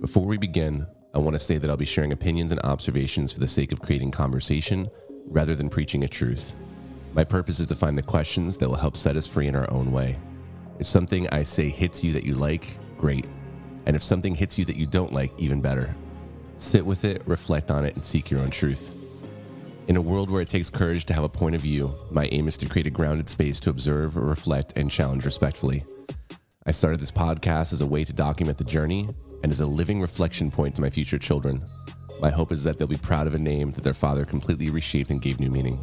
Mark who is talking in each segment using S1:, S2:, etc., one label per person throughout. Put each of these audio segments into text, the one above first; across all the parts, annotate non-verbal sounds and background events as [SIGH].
S1: Before we begin, I want to say that I'll be sharing opinions and observations for the sake of creating conversation rather than preaching a truth. My purpose is to find the questions that will help set us free in our own way. If something I say hits you that you like, great. And if something hits you that you don't like, even better. Sit with it, reflect on it, and seek your own truth. In a world where it takes courage to have a point of view, my aim is to create a grounded space to observe, reflect, and challenge respectfully. I started this podcast as a way to document the journey and as a living reflection point to my future children. My hope is that they'll be proud of a name that their father completely reshaped and gave new meaning.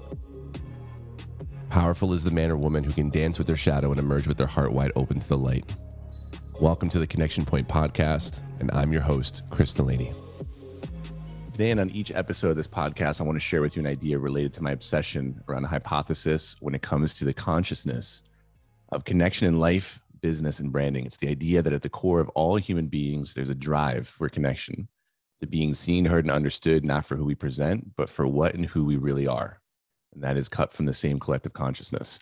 S1: Powerful is the man or woman who can dance with their shadow and emerge with their heart wide open to the light. Welcome to the Connection Point podcast, and I'm your host, Chris Delaney. Today, and on each episode of this podcast, I want to share with you an idea related to my obsession around a hypothesis when it comes to the consciousness of connection in life business and branding. It's the idea that at the core of all human beings, there's a drive for connection, to being seen, heard, and understood, not for who we present, but for what and who we really are. And that is cut from the same collective consciousness.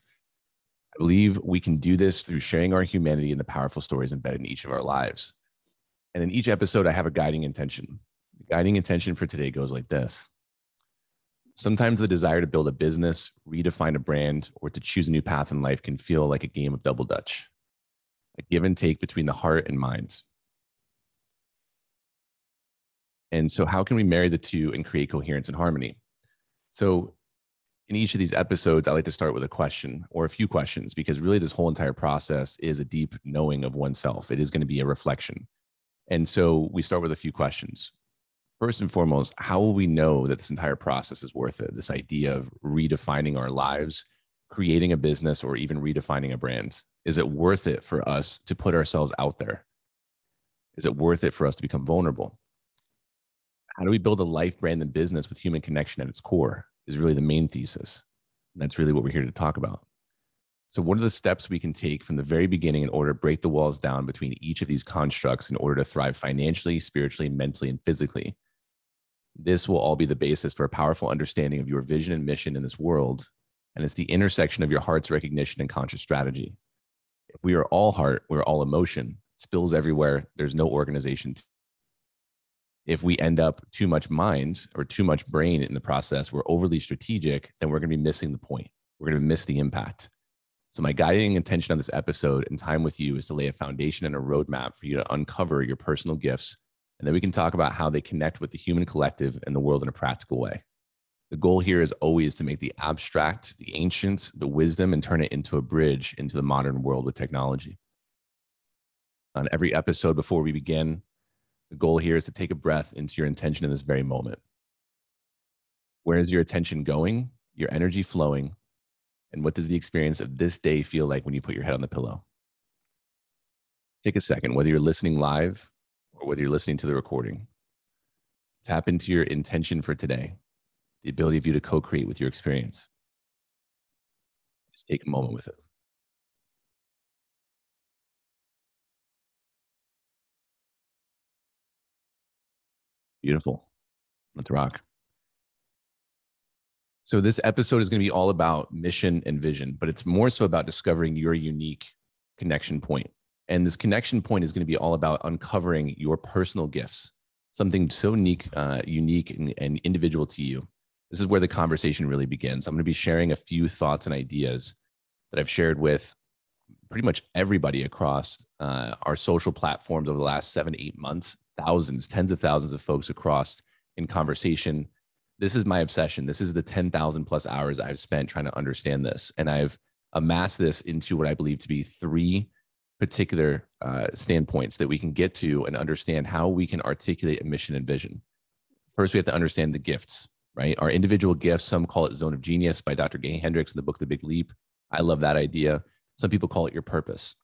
S1: I believe we can do this through sharing our humanity and the powerful stories embedded in each of our lives. And in each episode, I have a guiding intention. The guiding intention for today goes like this Sometimes the desire to build a business, redefine a brand, or to choose a new path in life can feel like a game of double dutch a give and take between the heart and mind. And so, how can we marry the two and create coherence and harmony? So, in each of these episodes, I like to start with a question or a few questions because really this whole entire process is a deep knowing of oneself. It is going to be a reflection. And so, we start with a few questions. First and foremost, how will we know that this entire process is worth it? This idea of redefining our lives, creating a business, or even redefining a brand. Is it worth it for us to put ourselves out there? Is it worth it for us to become vulnerable? How do we build a life brand and business with human connection at its core? Is really the main thesis. And that's really what we're here to talk about. So, what are the steps we can take from the very beginning in order to break the walls down between each of these constructs in order to thrive financially, spiritually, mentally, and physically? This will all be the basis for a powerful understanding of your vision and mission in this world. And it's the intersection of your heart's recognition and conscious strategy. If we are all heart, we're all emotion, spills everywhere. There's no organization. If we end up too much mind or too much brain in the process, we're overly strategic, then we're going to be missing the point. We're going to miss the impact. So, my guiding intention on this episode and time with you is to lay a foundation and a roadmap for you to uncover your personal gifts. And then we can talk about how they connect with the human collective and the world in a practical way. The goal here is always to make the abstract, the ancient, the wisdom, and turn it into a bridge into the modern world with technology. On every episode before we begin, the goal here is to take a breath into your intention in this very moment. Where is your attention going, your energy flowing, and what does the experience of this day feel like when you put your head on the pillow? Take a second, whether you're listening live or whether you're listening to the recording. Tap into your intention for today the ability of you to co create with your experience. Just take a moment with it. Beautiful. Let's rock. So, this episode is going to be all about mission and vision, but it's more so about discovering your unique connection point. And this connection point is going to be all about uncovering your personal gifts, something so unique, uh, unique and, and individual to you this is where the conversation really begins. I'm going to be sharing a few thoughts and ideas that I've shared with pretty much everybody across uh, our social platforms over the last seven, eight months, thousands, tens of thousands of folks across in conversation. This is my obsession. This is the 10,000 plus hours I've spent trying to understand this. And I've amassed this into what I believe to be three particular uh, standpoints that we can get to and understand how we can articulate a mission and vision. First, we have to understand the gifts right? Our individual gifts, some call it zone of genius by Dr. Gay Hendricks in the book The Big Leap. I love that idea. Some people call it your purpose.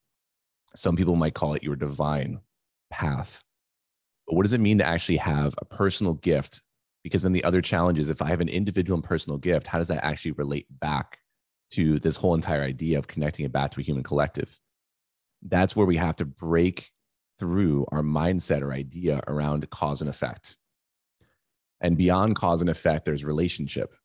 S1: Some people might call it your divine path. But what does it mean to actually have a personal gift? Because then the other challenge is if I have an individual and personal gift, how does that actually relate back to this whole entire idea of connecting it back to a human collective? That's where we have to break through our mindset or idea around cause and effect. And beyond cause and effect, there's relationship.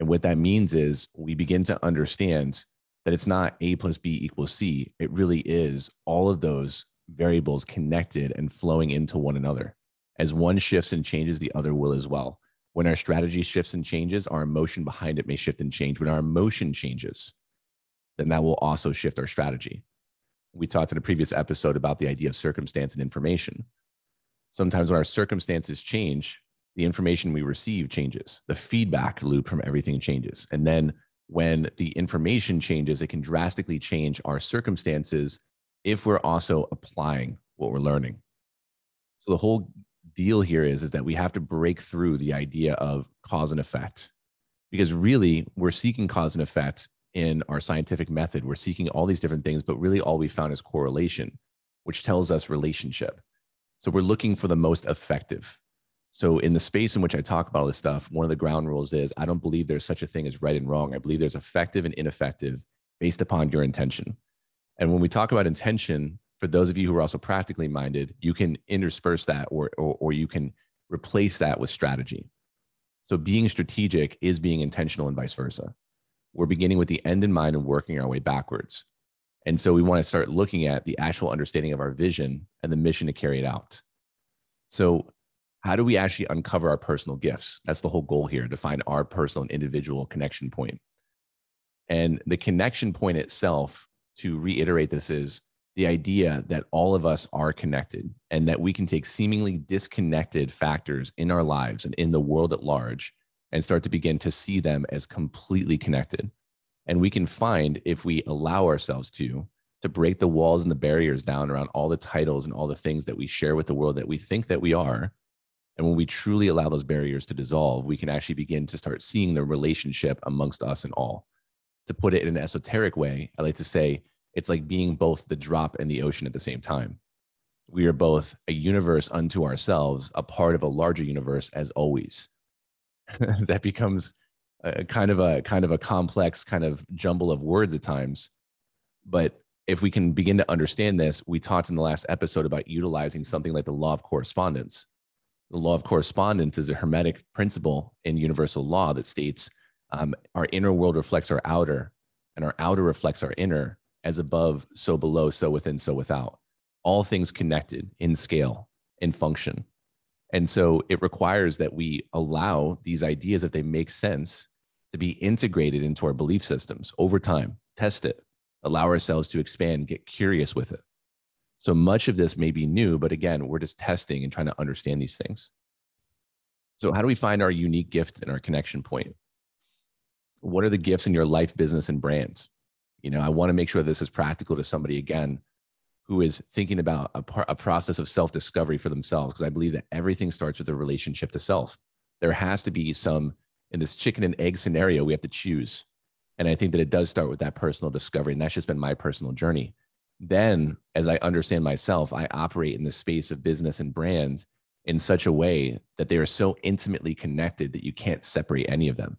S1: And what that means is we begin to understand that it's not A plus B equals C. It really is all of those variables connected and flowing into one another. As one shifts and changes, the other will as well. When our strategy shifts and changes, our emotion behind it may shift and change. When our emotion changes, then that will also shift our strategy. We talked in a previous episode about the idea of circumstance and information. Sometimes when our circumstances change, the information we receive changes. The feedback loop from everything changes. And then when the information changes, it can drastically change our circumstances if we're also applying what we're learning. So the whole deal here is, is that we have to break through the idea of cause and effect because really we're seeking cause and effect in our scientific method. We're seeking all these different things, but really all we found is correlation, which tells us relationship. So we're looking for the most effective. So in the space in which I talk about all this stuff, one of the ground rules is I don't believe there's such a thing as right and wrong. I believe there's effective and ineffective based upon your intention. And when we talk about intention, for those of you who are also practically minded, you can intersperse that or, or, or you can replace that with strategy. So being strategic is being intentional and vice versa. We're beginning with the end in mind and working our way backwards. And so we want to start looking at the actual understanding of our vision and the mission to carry it out. So, how do we actually uncover our personal gifts? That's the whole goal here to find our personal and individual connection point. And the connection point itself, to reiterate this, is the idea that all of us are connected and that we can take seemingly disconnected factors in our lives and in the world at large and start to begin to see them as completely connected. And we can find, if we allow ourselves to, to break the walls and the barriers down around all the titles and all the things that we share with the world that we think that we are. And when we truly allow those barriers to dissolve, we can actually begin to start seeing the relationship amongst us and all. To put it in an esoteric way, I like to say it's like being both the drop and the ocean at the same time. We are both a universe unto ourselves, a part of a larger universe as always. [LAUGHS] that becomes a kind of a kind of a complex kind of jumble of words at times. But if we can begin to understand this, we talked in the last episode about utilizing something like the law of correspondence. The law of correspondence is a hermetic principle in universal law that states um, our inner world reflects our outer, and our outer reflects our inner, as above, so below, so within, so without. All things connected in scale, in function. And so it requires that we allow these ideas, if they make sense, to be integrated into our belief systems over time, test it, allow ourselves to expand, get curious with it. So much of this may be new, but again, we're just testing and trying to understand these things. So, how do we find our unique gift and our connection point? What are the gifts in your life, business, and brand? You know, I want to make sure this is practical to somebody again who is thinking about a, par- a process of self discovery for themselves, because I believe that everything starts with a relationship to self. There has to be some, in this chicken and egg scenario, we have to choose. And I think that it does start with that personal discovery. And that's just been my personal journey. Then, as I understand myself, I operate in the space of business and brand in such a way that they are so intimately connected that you can't separate any of them.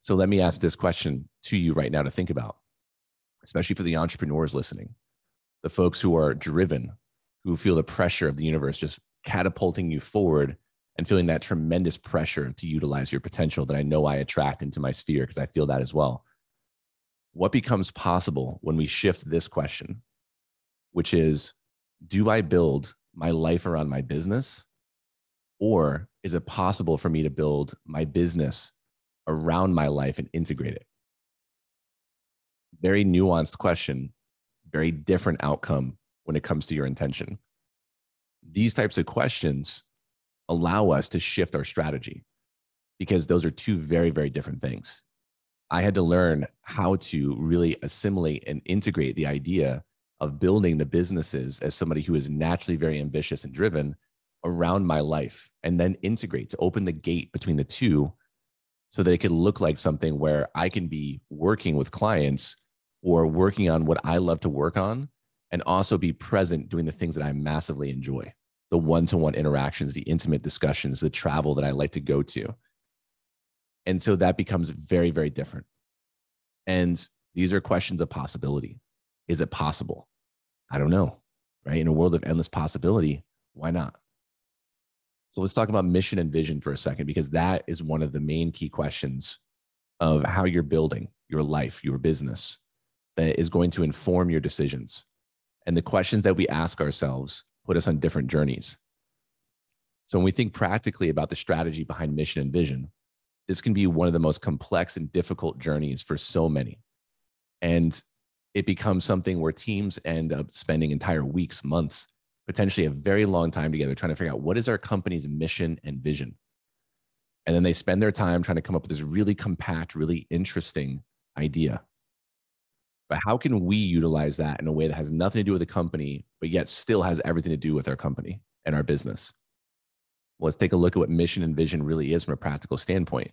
S1: So let me ask this question to you right now to think about, especially for the entrepreneurs listening, the folks who are driven, who feel the pressure of the universe just catapulting you forward and feeling that tremendous pressure to utilize your potential that I know I attract into my sphere because I feel that as well. What becomes possible when we shift this question, which is Do I build my life around my business? Or is it possible for me to build my business around my life and integrate it? Very nuanced question, very different outcome when it comes to your intention. These types of questions allow us to shift our strategy because those are two very, very different things. I had to learn how to really assimilate and integrate the idea of building the businesses as somebody who is naturally very ambitious and driven around my life and then integrate to open the gate between the two so that it could look like something where I can be working with clients or working on what I love to work on and also be present doing the things that I massively enjoy the one to one interactions, the intimate discussions, the travel that I like to go to. And so that becomes very, very different. And these are questions of possibility. Is it possible? I don't know, right? In a world of endless possibility, why not? So let's talk about mission and vision for a second, because that is one of the main key questions of how you're building your life, your business, that is going to inform your decisions. And the questions that we ask ourselves put us on different journeys. So when we think practically about the strategy behind mission and vision, this can be one of the most complex and difficult journeys for so many. And it becomes something where teams end up spending entire weeks, months, potentially a very long time together trying to figure out what is our company's mission and vision. And then they spend their time trying to come up with this really compact, really interesting idea. But how can we utilize that in a way that has nothing to do with the company, but yet still has everything to do with our company and our business? Let's take a look at what mission and vision really is from a practical standpoint.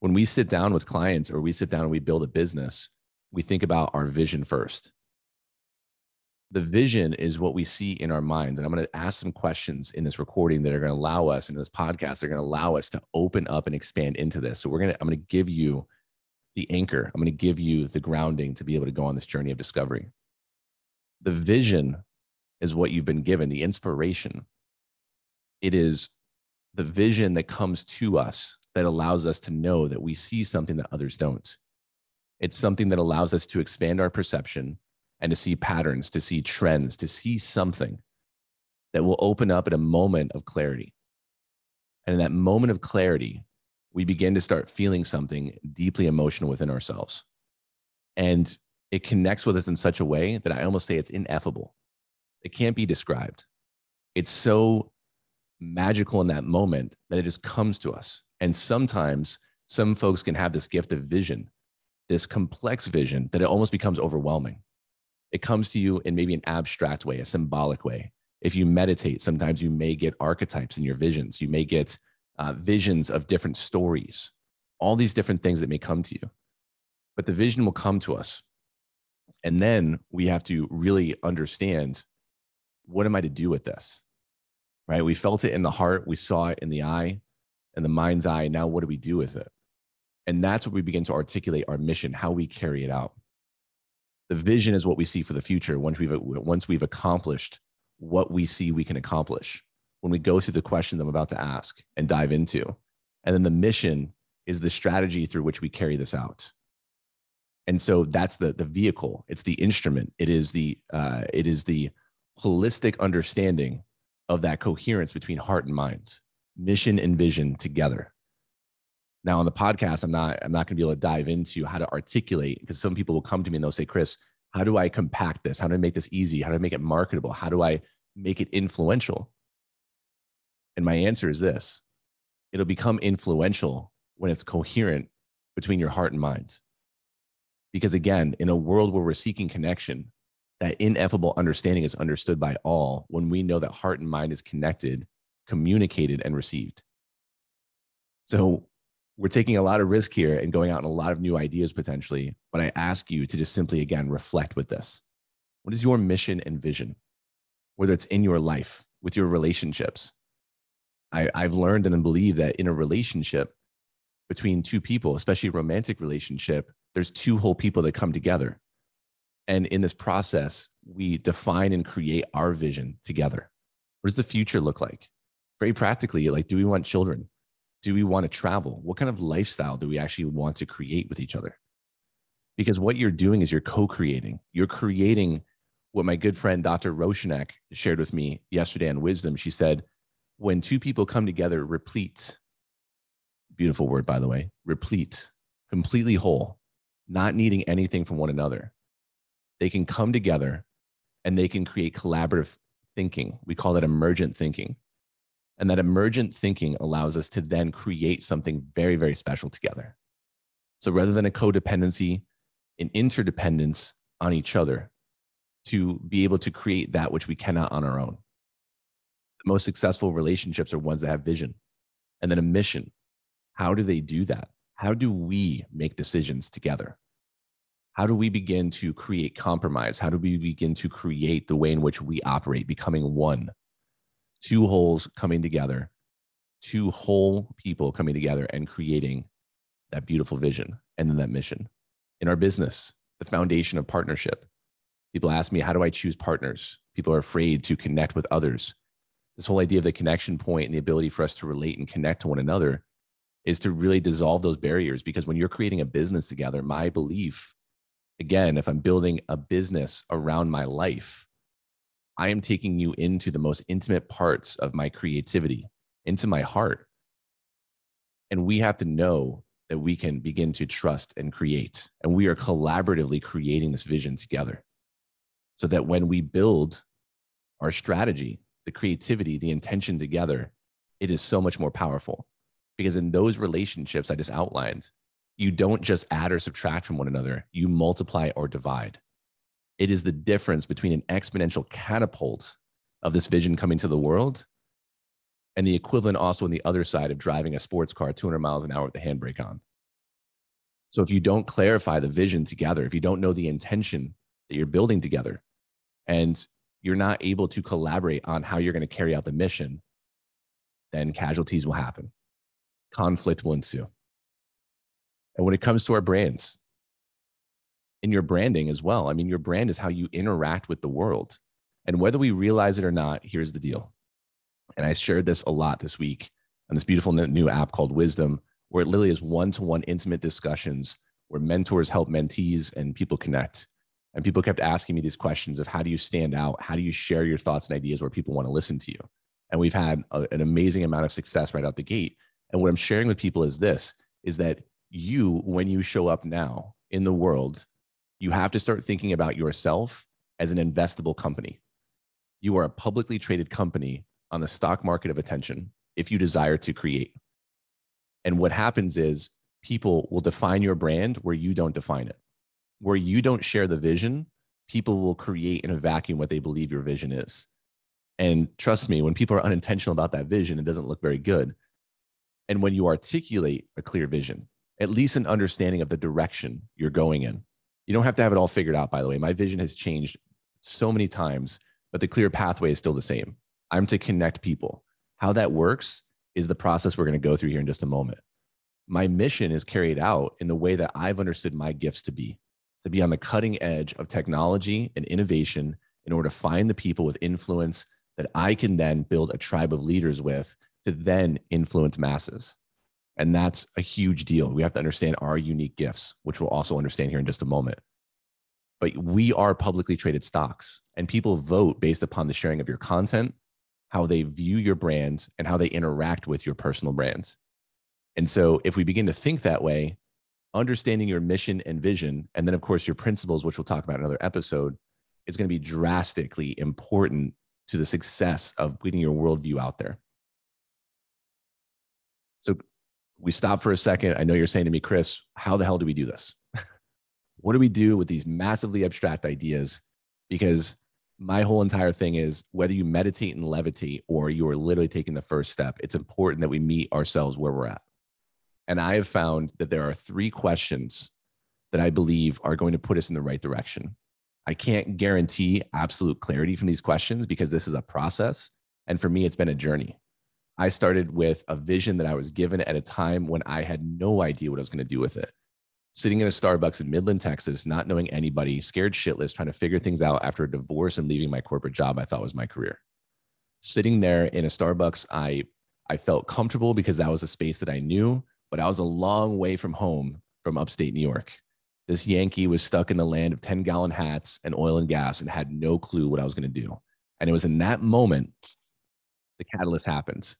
S1: When we sit down with clients or we sit down and we build a business, we think about our vision first. The vision is what we see in our minds. And I'm going to ask some questions in this recording that are going to allow us in this podcast, they're going to allow us to open up and expand into this. So we're going to, I'm going to give you the anchor. I'm going to give you the grounding to be able to go on this journey of discovery. The vision is what you've been given, the inspiration. It is the vision that comes to us that allows us to know that we see something that others don't. It's something that allows us to expand our perception and to see patterns, to see trends, to see something that will open up at a moment of clarity. And in that moment of clarity, we begin to start feeling something deeply emotional within ourselves. And it connects with us in such a way that I almost say it's ineffable. It can't be described. It's so magical in that moment that it just comes to us. And sometimes some folks can have this gift of vision, this complex vision that it almost becomes overwhelming. It comes to you in maybe an abstract way, a symbolic way. If you meditate, sometimes you may get archetypes in your visions. You may get uh, visions of different stories, all these different things that may come to you. But the vision will come to us. And then we have to really understand what am I to do with this? Right? We felt it in the heart, we saw it in the eye, and the mind's eye. Now, what do we do with it? And that's what we begin to articulate our mission, how we carry it out. The vision is what we see for the future once we've, once we've accomplished what we see we can accomplish when we go through the questions I'm about to ask and dive into. And then the mission is the strategy through which we carry this out. And so that's the the vehicle. It's the instrument. It is the uh, it is the holistic understanding of that coherence between heart and mind, mission and vision together. Now on the podcast, I'm not I'm not going to be able to dive into how to articulate because some people will come to me and they'll say, Chris, how do I compact this? How do I make this easy? How do I make it marketable? How do I make it influential? And my answer is this it'll become influential when it's coherent between your heart and mind. Because again, in a world where we're seeking connection, that ineffable understanding is understood by all when we know that heart and mind is connected, communicated, and received. So we're taking a lot of risk here and going out in a lot of new ideas potentially. But I ask you to just simply, again, reflect with this. What is your mission and vision? Whether it's in your life, with your relationships, I, I've learned and believe that in a relationship between two people, especially a romantic relationship, there's two whole people that come together. And in this process, we define and create our vision together. What does the future look like? Very practically, like, do we want children? Do we want to travel? What kind of lifestyle do we actually want to create with each other? Because what you're doing is you're co creating. You're creating what my good friend Dr. Roshanek shared with me yesterday on Wisdom. She said, when two people come together, replete, beautiful word, by the way, replete, completely whole, not needing anything from one another, they can come together and they can create collaborative thinking. We call that emergent thinking. And that emergent thinking allows us to then create something very, very special together. So rather than a codependency, an interdependence on each other to be able to create that which we cannot on our own the most successful relationships are ones that have vision and then a mission. How do they do that? How do we make decisions together? How do we begin to create compromise? How do we begin to create the way in which we operate, becoming one? Two wholes coming together, two whole people coming together and creating that beautiful vision and then that mission. In our business, the foundation of partnership. People ask me, how do I choose partners? People are afraid to connect with others this whole idea of the connection point and the ability for us to relate and connect to one another is to really dissolve those barriers because when you're creating a business together my belief again if i'm building a business around my life i am taking you into the most intimate parts of my creativity into my heart. And we have to know that we can begin to trust and create. And we are collaboratively creating this vision together so that when we build our strategy, the creativity, the intention together, it is so much more powerful. Because in those relationships I just outlined, you don't just add or subtract from one another, you multiply or divide. It is the difference between an exponential catapult of this vision coming to the world and the equivalent also on the other side of driving a sports car 200 miles an hour with the handbrake on. So if you don't clarify the vision together, if you don't know the intention that you're building together, and you're not able to collaborate on how you're going to carry out the mission, then casualties will happen. Conflict will ensue. And when it comes to our brands, in your branding as well, I mean, your brand is how you interact with the world. And whether we realize it or not, here's the deal. And I shared this a lot this week on this beautiful new app called Wisdom, where it literally is one to one intimate discussions where mentors help mentees and people connect. And people kept asking me these questions of how do you stand out? How do you share your thoughts and ideas where people want to listen to you? And we've had a, an amazing amount of success right out the gate. And what I'm sharing with people is this is that you, when you show up now in the world, you have to start thinking about yourself as an investable company. You are a publicly traded company on the stock market of attention if you desire to create. And what happens is people will define your brand where you don't define it. Where you don't share the vision, people will create in a vacuum what they believe your vision is. And trust me, when people are unintentional about that vision, it doesn't look very good. And when you articulate a clear vision, at least an understanding of the direction you're going in, you don't have to have it all figured out, by the way. My vision has changed so many times, but the clear pathway is still the same. I'm to connect people. How that works is the process we're going to go through here in just a moment. My mission is carried out in the way that I've understood my gifts to be to be on the cutting edge of technology and innovation in order to find the people with influence that I can then build a tribe of leaders with to then influence masses. And that's a huge deal. We have to understand our unique gifts, which we'll also understand here in just a moment. But we are publicly traded stocks, and people vote based upon the sharing of your content, how they view your brand, and how they interact with your personal brand. And so, if we begin to think that way, understanding your mission and vision, and then, of course, your principles, which we'll talk about in another episode, is going to be drastically important to the success of getting your worldview out there. We stop for a second. I know you're saying to me, Chris, how the hell do we do this? [LAUGHS] what do we do with these massively abstract ideas? Because my whole entire thing is whether you meditate and levitate or you are literally taking the first step, it's important that we meet ourselves where we're at. And I have found that there are three questions that I believe are going to put us in the right direction. I can't guarantee absolute clarity from these questions because this is a process. And for me, it's been a journey. I started with a vision that I was given at a time when I had no idea what I was going to do with it sitting in a Starbucks in Midland, Texas, not knowing anybody, scared shitless, trying to figure things out after a divorce and leaving my corporate job I thought was my career. Sitting there in a Starbucks, I I felt comfortable because that was a space that I knew, but I was a long way from home from upstate New York. This Yankee was stuck in the land of 10 gallon hats and oil and gas and had no clue what I was going to do. And it was in that moment the catalyst happened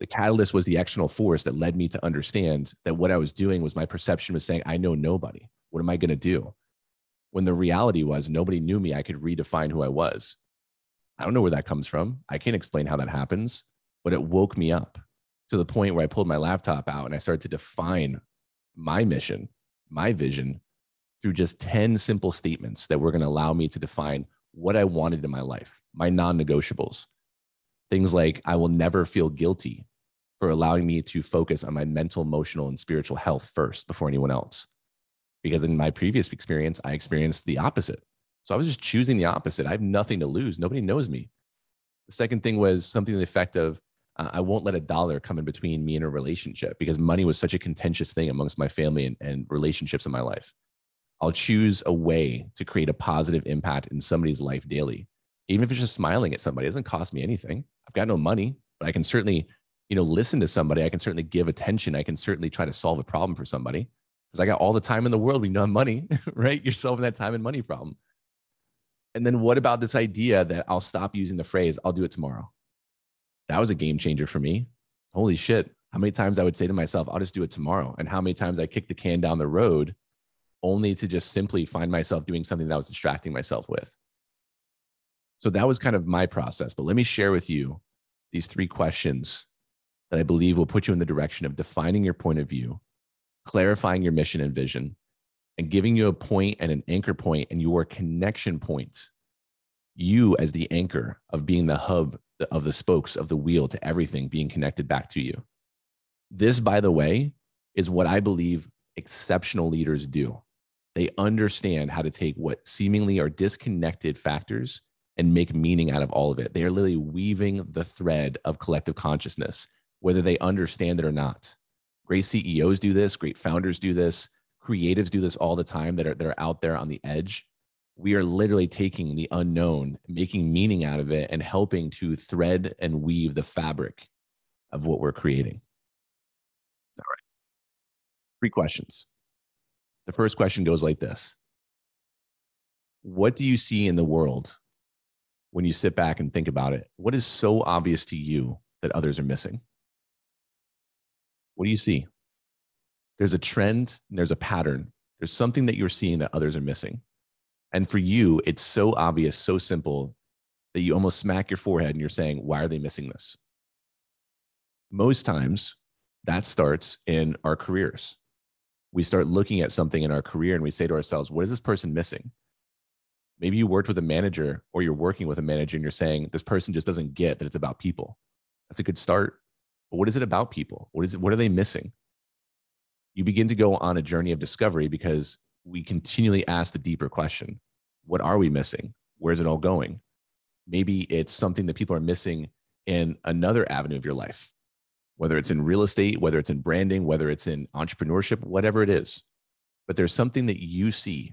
S1: the catalyst was the external force that led me to understand that what I was doing was my perception was saying, I know nobody. What am I going to do? When the reality was nobody knew me, I could redefine who I was. I don't know where that comes from. I can't explain how that happens, but it woke me up to the point where I pulled my laptop out and I started to define my mission, my vision through just 10 simple statements that were going to allow me to define what I wanted in my life, my non negotiables. Things like, I will never feel guilty for allowing me to focus on my mental, emotional, and spiritual health first before anyone else. Because in my previous experience, I experienced the opposite. So I was just choosing the opposite. I have nothing to lose. Nobody knows me. The second thing was something to the effect of uh, I won't let a dollar come in between me and a relationship because money was such a contentious thing amongst my family and, and relationships in my life. I'll choose a way to create a positive impact in somebody's life daily. Even if it's just smiling at somebody, it doesn't cost me anything. I've got no money, but I can certainly you know, listen to somebody, I can certainly give attention. I can certainly try to solve a problem for somebody because I got all the time in the world. We know money, [LAUGHS] right? You're solving that time and money problem. And then what about this idea that I'll stop using the phrase, I'll do it tomorrow? That was a game changer for me holy shit, how many times I would say to myself, I'll just do it tomorrow. And how many times I kicked the can down the road only to just simply find myself doing something that I was distracting myself with. So that was kind of my process. But let me share with you these three questions that I believe will put you in the direction of defining your point of view, clarifying your mission and vision, and giving you a point and an anchor point and your connection points. You, as the anchor of being the hub of the spokes of the wheel to everything being connected back to you. This, by the way, is what I believe exceptional leaders do. They understand how to take what seemingly are disconnected factors and make meaning out of all of it. They are literally weaving the thread of collective consciousness, whether they understand it or not. Great CEOs do this, great founders do this, creatives do this all the time that are, that are out there on the edge. We are literally taking the unknown, making meaning out of it, and helping to thread and weave the fabric of what we're creating. All right. Three questions. The first question goes like this What do you see in the world when you sit back and think about it? What is so obvious to you that others are missing? What do you see? There's a trend there's a pattern. There's something that you're seeing that others are missing. And for you, it's so obvious, so simple that you almost smack your forehead and you're saying, Why are they missing this? Most times, that starts in our careers. We start looking at something in our career and we say to ourselves, What is this person missing? Maybe you worked with a manager or you're working with a manager and you're saying, This person just doesn't get that it's about people. That's a good start. But what is it about people? What is it? What are they missing? you begin to go on a journey of discovery because we continually ask the deeper question what are we missing where's it all going maybe it's something that people are missing in another avenue of your life whether it's in real estate whether it's in branding whether it's in entrepreneurship whatever it is but there's something that you see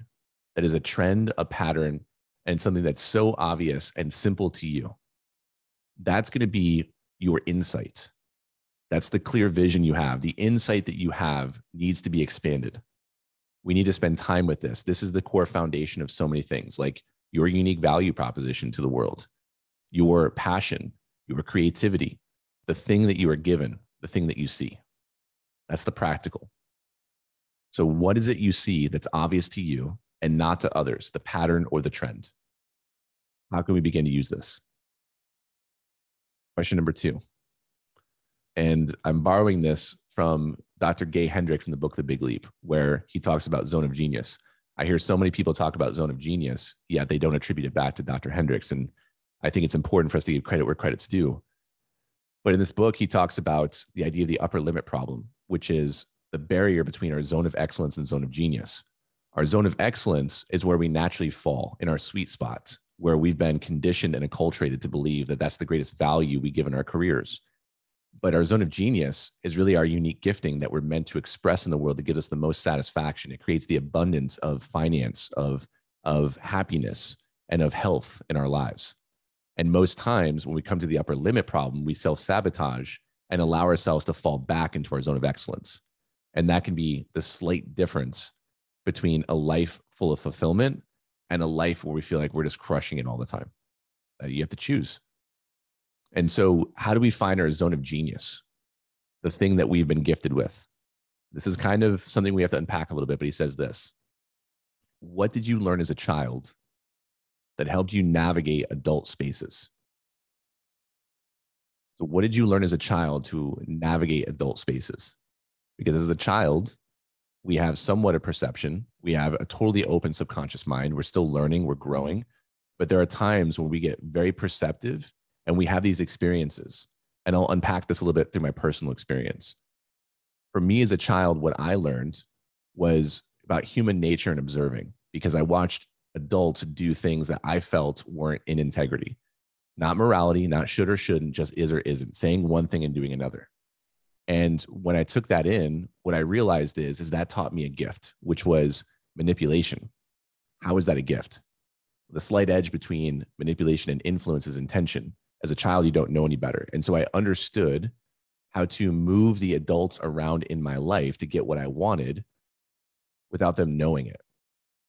S1: that is a trend a pattern and something that's so obvious and simple to you that's going to be your insight that's the clear vision you have. The insight that you have needs to be expanded. We need to spend time with this. This is the core foundation of so many things, like your unique value proposition to the world, your passion, your creativity, the thing that you are given, the thing that you see. That's the practical. So, what is it you see that's obvious to you and not to others, the pattern or the trend? How can we begin to use this? Question number two and I'm borrowing this from Dr. Gay Hendricks in the book The Big Leap, where he talks about zone of genius. I hear so many people talk about zone of genius, yet they don't attribute it back to Dr. Hendricks. And I think it's important for us to give credit where credit's due. But in this book, he talks about the idea of the upper limit problem, which is the barrier between our zone of excellence and zone of genius. Our zone of excellence is where we naturally fall in our sweet spots, where we've been conditioned and acculturated to believe that that's the greatest value we give in our careers but our zone of genius is really our unique gifting that we're meant to express in the world that gives us the most satisfaction. It creates the abundance of finance, of, of happiness, and of health in our lives. And most times when we come to the upper limit problem, we self sabotage and allow ourselves to fall back into our zone of excellence. And that can be the slight difference between a life full of fulfillment and a life where we feel like we're just crushing it all the time. Uh, you have to choose. And so, how do we find our zone of genius? The thing that we've been gifted with. This is kind of something we have to unpack a little bit, but he says this What did you learn as a child that helped you navigate adult spaces? So, what did you learn as a child to navigate adult spaces? Because as a child, we have somewhat a perception. We have a totally open subconscious mind. We're still learning, we're growing. But there are times when we get very perceptive and we have these experiences. And I'll unpack this a little bit through my personal experience. For me as a child, what I learned was about human nature and observing because I watched adults do things that I felt weren't in integrity. Not morality, not should or shouldn't, just is or isn't, saying one thing and doing another. And when I took that in, what I realized is, is that taught me a gift, which was manipulation. How is that a gift? The slight edge between manipulation and influence is intention as a child, you don't know any better. And so I understood how to move the adults around in my life to get what I wanted without them knowing it.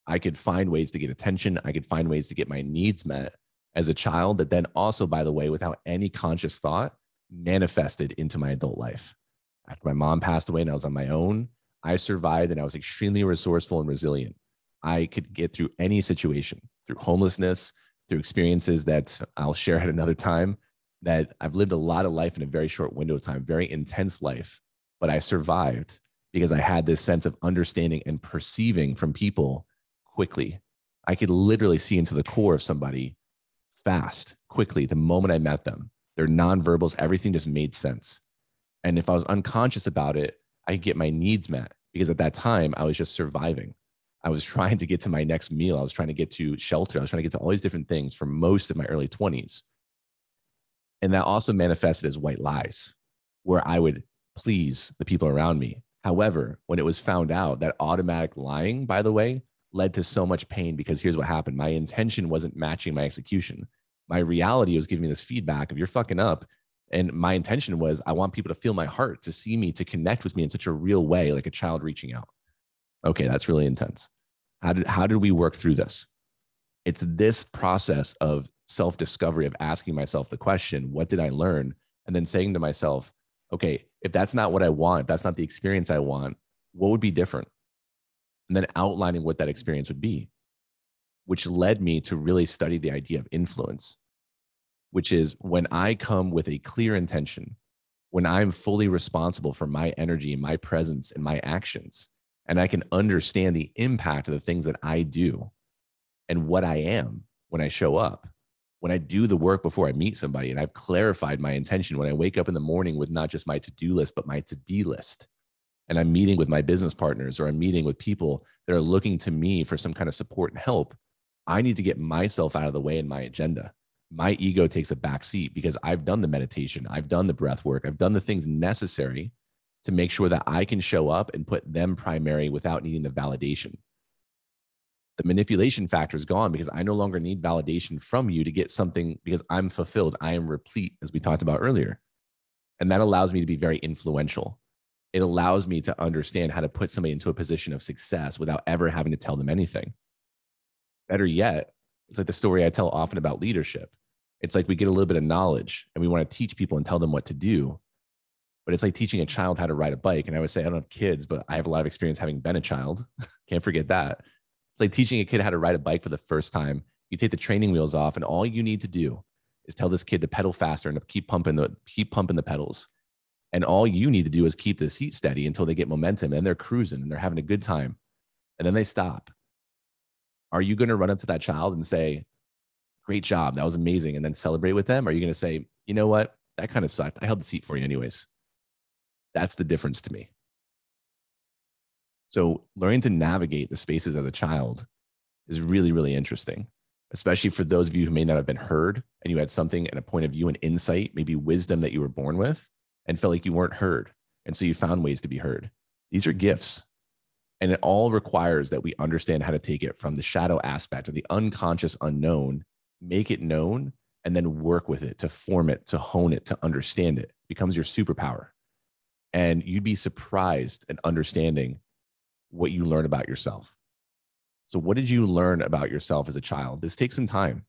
S1: I could find ways to get attention. I could find ways to get my needs met as a child that then also, by the way, without any conscious thought, manifested into my adult life. After my mom passed away and I was on my own, I survived and I was extremely resourceful and resilient. I could get through any situation through homelessness, through experiences that I'll share at another time. That I've lived a lot of life in a very short window of time, very intense life, but I survived because I had this sense of understanding and perceiving from people quickly. I could literally see into the core of somebody fast, quickly, the moment I met them. Their nonverbals, everything just made sense. And if I was unconscious about it, I could get my needs met because at that time I was just surviving. I was [LAUGHS] trying to get to my next meal. I was trying to get to shelter. I was trying to get to all these different things for most of my early 20s. And that also manifested as white lies, where I would please the people around me. However, when it was found out that automatic lying, by the way, led to so much pain because here's what happened my intention wasn't matching my execution. My reality was giving me this feedback of you're fucking up. And my intention was I want people to feel my heart, to see me, to connect with me in such a real way, like a child reaching out. Okay, that's really intense. How did, how did we work through this? It's this process of self discovery, of asking myself the question, what did I learn? And then saying to myself, okay, if that's not what I want, that's not the experience I want, what would be different? and then outlining what that experience would be, which led me to really study the idea of influence, which is when I come with a clear intention, when I'm fully responsible for my energy and my presence and my actions, and I can understand the impact of the things that I do and what I am when I show up. When I do the work before I meet somebody, and I've clarified my intention when I wake up in the morning with not just my to do list, but my to be list and I'm meeting with my business partners or I'm meeting with people that are looking to me for some kind of support and help, I need to get myself out of the way in my agenda. My ego takes a back seat because I've done the meditation, I've done the breath work, I've done the things necessary to make sure that I can show up and put them primary without needing the validation. The manipulation factor is gone because I no longer need validation from you to get something because I'm fulfilled. I am replete, as we talked about earlier. And that allows me to be very influential it allows me to understand how to put somebody into a position of success without ever having to tell them anything. Better yet, it's like the story I tell often about leadership. It's like we get a little bit of knowledge and we want to teach people and tell them what to do. But it's like teaching a child how to ride a bike. And I would say, I don't have kids, but I have a lot of experience having been a child. [LAUGHS] Can't forget that. It's like teaching a kid how to ride a bike for the first time. You take the training wheels off, and all you need to do is tell this kid to pedal faster and to keep pumping the keep pumping the pedals. And all you need to do is keep the seat steady until they get momentum and they're cruising and they're having a good time. And then they stop. Are you going to run up to that child and say, Great job. That was amazing. And then celebrate with them? Or are you going to say, You know what? That kind of sucked. I held the seat for you, anyways. That's the difference to me. So, learning to navigate the spaces as a child is really, really interesting, especially for those of you who may not have been heard and you had something and a point of view and insight, maybe wisdom that you were born with and felt like you weren't heard. And so you found ways to be heard. These are gifts. And it all requires that we understand how to take it from the shadow aspect of the unconscious unknown, make it known, and then work with it to form it, to hone it, to understand it. it becomes your superpower. And you'd be surprised at understanding what you learn about yourself. So, what did you learn about yourself as a child? This takes some time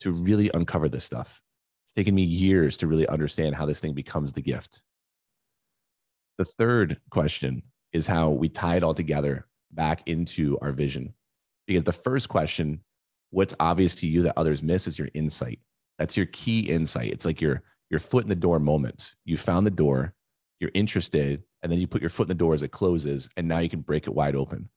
S1: to really uncover this stuff It's taken me years to really understand how this thing becomes the gift. The third question is how we tie it all together back into our vision. Because the first question, what's obvious to you that others miss, is your insight. That's your key insight. It's like your your foot in the door moment. You found the door, you're interested, and then you put your foot in the door as it closes, and now you can break it wide open.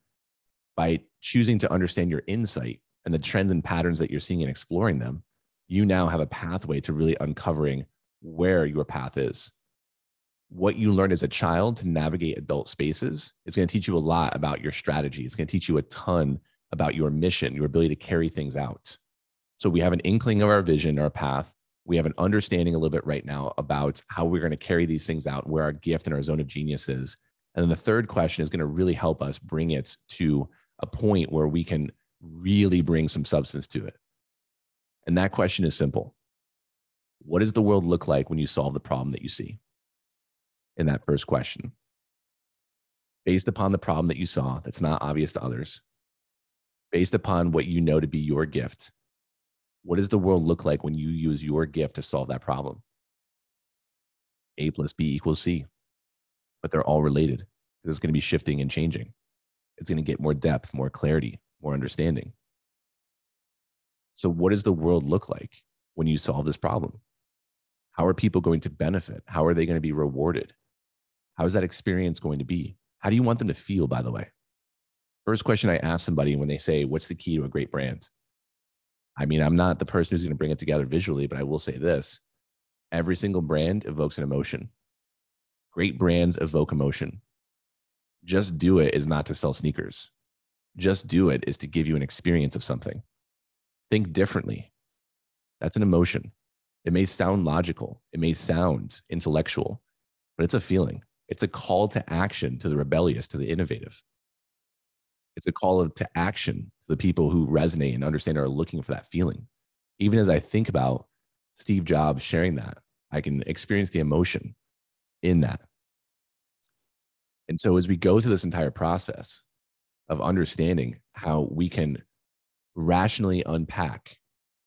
S1: By choosing to understand your insight and the trends and patterns that you're seeing and exploring them, you now have a pathway to really uncovering where your path is. What you learned as a child to navigate adult spaces is going to teach you a lot about your strategy. It's going to teach you a ton about your mission, your ability to carry things out. So we have an inkling of our vision, our path. We have an understanding a little bit right now about how we're going to carry these things out, where our gift and our zone of genius is. And then the third question is going to really help us bring it to a point where we can really bring some substance to it. And that question is simple What does the world look like when you solve the problem that you see? In that first question, based upon the problem that you saw that's not obvious to others, based upon what you know to be your gift, what does the world look like when you use your gift to solve that problem? A plus B equals C, but they're all related. Because it's going to be shifting and changing. It's going to get more depth, more clarity, more understanding. So, what does the world look like when you solve this problem? How are people going to benefit? How are they going to be rewarded? How is that experience going to be? How do you want them to feel, by the way? First question I ask somebody when they say, What's the key to a great brand? I mean, I'm not the person who's going to bring it together visually, but I will say this every single brand evokes an emotion. Great brands evoke emotion. Just do it is not to sell sneakers. Just do it is to give you an experience of something. Think differently. That's an emotion. It may sound logical, it may sound intellectual, but it's a feeling. It's a call to action to the rebellious, to the innovative. It's a call to action to the people who resonate and understand or are looking for that feeling. Even as I think about Steve Jobs sharing that, I can experience the emotion in that. And so as we go through this entire process of understanding how we can rationally unpack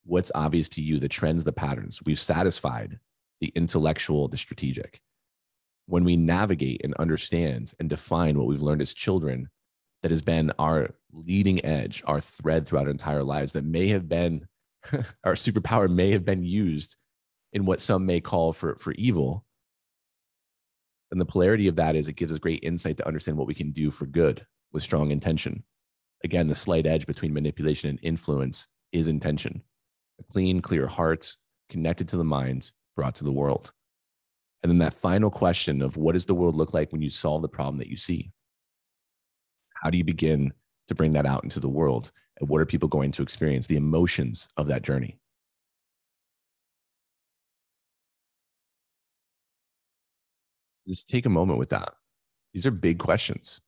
S1: what's obvious to you, the trends, the patterns, we've satisfied the intellectual, the strategic when we navigate and understand and define what we've learned as children that has been our leading edge, our thread throughout our entire lives, that may have been [LAUGHS] our superpower, may have been used in what some may call for, for evil. And the polarity of that is it gives us great insight to understand what we can do for good with strong intention. Again, the slight edge between manipulation and influence is intention. A clean, clear heart, connected to the mind, brought to the world. And then that final question of what does the world look like when you solve the problem that you see? How do you begin to bring that out into the world? And what are people going to experience? The emotions of that journey. Just take a moment with that. These are big questions,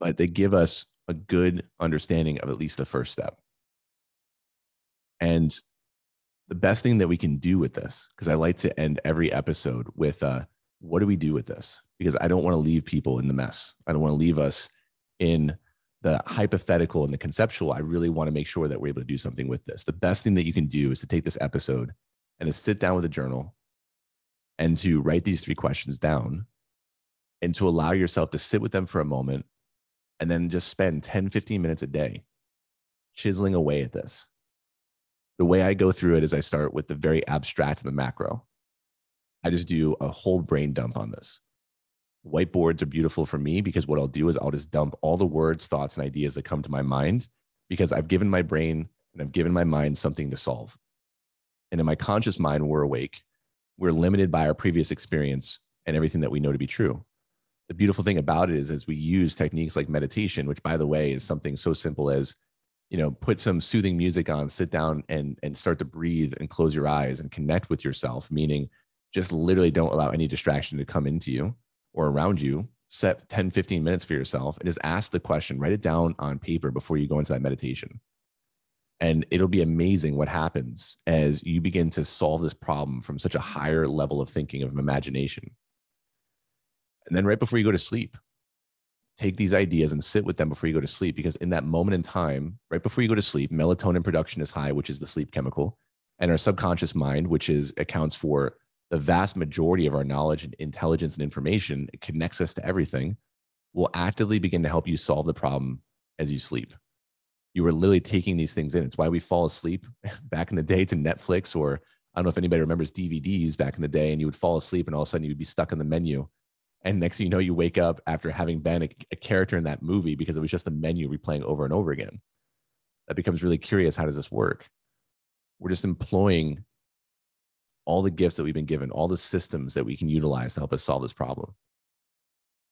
S1: but they give us a good understanding of at least the first step. And the best thing that we can do with this, because I like to end every episode with uh, what do we do with this? Because I don't want to leave people in the mess. I don't want to leave us in the hypothetical and the conceptual. I really want to make sure that we're able to do something with this. The best thing that you can do is to take this episode and to sit down with a journal and to write these three questions down and to allow yourself to sit with them for a moment and then just spend 10, 15 minutes a day chiseling away at this the way I go through it is I start with the very abstract and the macro. I just do a whole brain dump on this. Whiteboards are beautiful for me because what I'll do is I'll just dump all the words, thoughts, and ideas that come to my mind because I've given my brain and I've given my mind something to solve. And in my conscious mind, we're awake. We're limited by our previous experience and everything that we know to be true. The beautiful thing about it is, as we use techniques like meditation, which, by the way, is something so simple as you know put some soothing music on sit down and and start to breathe and close your eyes and connect with yourself meaning just literally don't allow any distraction to come into you or around you. Set 10 15 minutes for yourself and just ask the question write it down on paper before you go into that meditation. And it'll be amazing what happens as you begin to solve this problem from such a higher level of thinking of imagination. And then right before you go to sleep take these ideas and sit with them before you go to sleep because in that moment in time right before you go to sleep melatonin production is high which is the sleep chemical and our subconscious mind which is accounts for the vast majority of our knowledge and intelligence and information it connects us to everything will actively begin to help you solve the problem as you sleep. You are literally taking these things in. It's why we fall asleep [LAUGHS] back in the day to netflix or i don't know if anybody remembers dvds back in the day and you would fall asleep and all of a sudden you would be stuck in the menu. And next thing you know you wake up after having been a, a, character in that movie because it was just a menu replaying over and over again. That becomes really curious. How does this work? We're just employing all the gifts that we've been given all the systems that we can utilize to help us solve this problem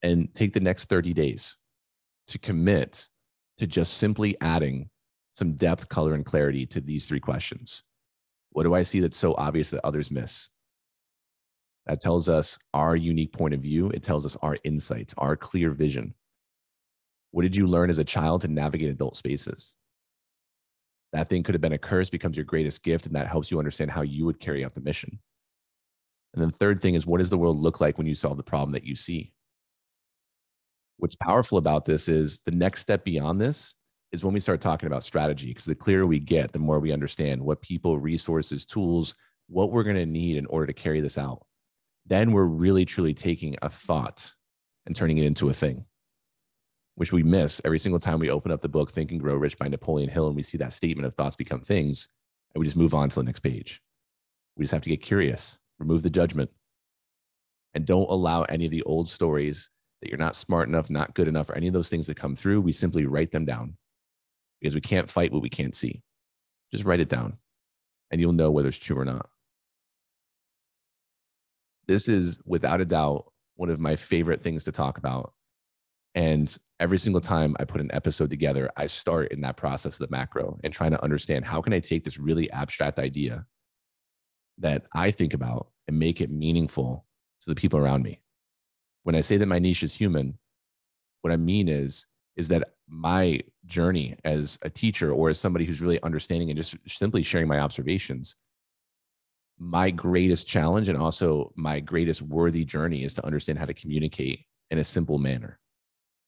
S1: and take the next 30 days to commit to just simply adding some depth color and clarity to these three questions what do i see that's so obvious that others miss that tells us our unique point of view. It tells us our insights, our clear vision. What did you learn as a child to navigate adult spaces? That thing could have been a curse, becomes your greatest gift, and that helps you understand how you would carry out the mission. And then the third thing is what does the world look like when you solve the problem that you see? What's powerful about this is the next step beyond this is when we start talking about strategy, because the clearer we get, the more we understand what people, resources, tools, what we're going to need in order to carry this out, then we're really truly taking a thought and turning it into a thing, which we miss every single time we open up the book Think and Grow Rich by Napoleon Hill and we see that statement of thoughts become things and we just move on to the next page. We just have to get curious, remove the judgment, and don't allow any of the old stories that you're not smart enough, not good enough, or any of those things that come through. We simply write them down because we can't fight what we can't see. Just write it down and you'll know whether it's true or not. This is without a doubt one of my favorite things to talk about. And every single time I put an episode together, I start in that process of the macro and trying to understand how can I take this really abstract idea that I think about and make it meaningful to the people around me. When I say that my niche is human, what I mean is is that my journey as a teacher or as somebody who's really understanding and just simply sharing my observations my greatest challenge and also my greatest worthy journey is to understand how to communicate in a simple manner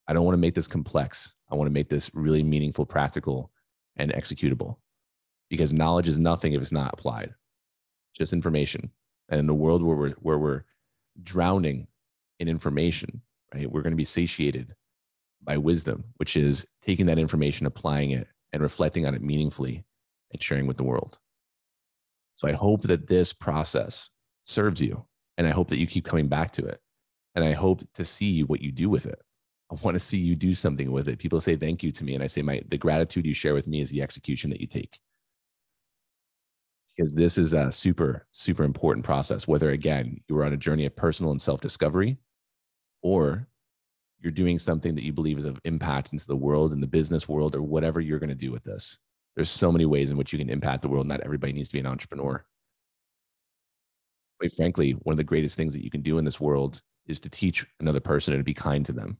S1: i don't want to make this complex i want to make this really meaningful practical and executable because knowledge is nothing if it's not applied just information and in a world where we're where we're drowning in information right we're going to be satiated by wisdom, which is taking that information, applying it, and reflecting on it meaningfully and sharing with the world. So I hope that this process serves you. And I hope that you keep coming back to it. And I hope to see what you do with it. I want to see you do something with it. People say thank you to me. And I say, my the gratitude you share with me is the execution that you take. Because this is a super, super important process, whether again, you are on a journey of personal and self-discovery, or you're doing something that you believe is of impact into the world and the business world or whatever you're going to do with this. There's so many ways in which you can impact the world. Not everybody needs to be an entrepreneur. Quite frankly, one of the greatest things that you can do in this world is to teach another person and to be kind to them.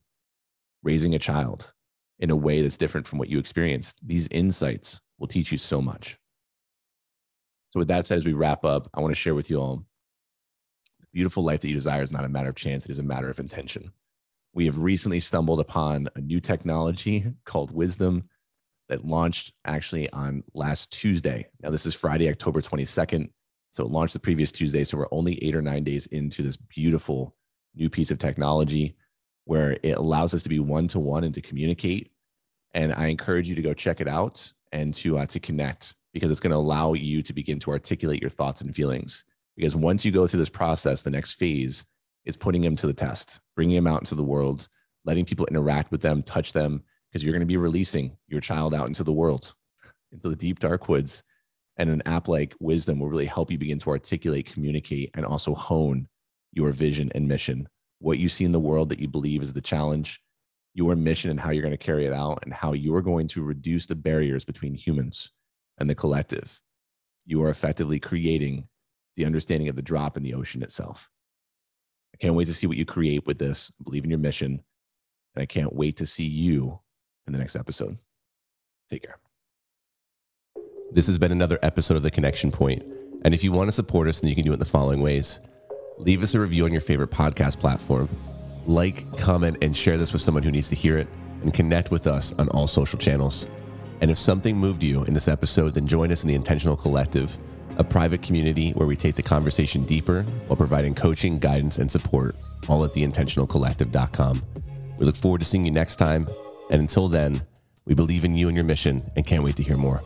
S1: Raising a child in a way that's different from what you experienced. These insights will teach you so much. So, with that said, as we wrap up, I want to share with you all the beautiful life that you desire is not a matter of chance, it is a matter of intention we have recently stumbled upon a new technology called Wisdom that launched actually on last Tuesday. Now, this is Friday, October 22nd. So it launched the previous Tuesday. So we're only eight or nine days into this beautiful new piece of technology where it allows us to be one to one and to communicate. And I encourage you to go check it out and to uh, to connect because it's going to allow you to begin to articulate your thoughts and feelings. Because once you go through this process, the next phase is putting them to the test, bringing them out into the world, letting people interact with them, touch them, because you're going to be releasing your child out into the world, into the deep, dark woods. And an app like Wisdom will really help you begin to articulate, communicate, and also hone your vision and mission. What you see in the world that you believe is the challenge, your mission and how you're going to carry it out, and how you're going to reduce the barriers between humans and the collective. You are effectively creating the understanding of the drop in the ocean itself. I can't wait to see what you create with this. Believe in your mission. And I can't wait to see you in the next episode. Take care. This has been another episode of The Connection Point. And if you want to support us, then you can do it in the following ways leave us a review on your favorite podcast platform, like, comment, and share this with someone who needs to hear it, and connect with us on all social channels. And if something moved you in this episode, then join us in the Intentional Collective a private community where we take the conversation deeper while providing coaching, guidance, and support, all at theintentionalcollective.com. We look forward to seeing you next time. And until then, we believe in you and your mission and can't wait to hear more.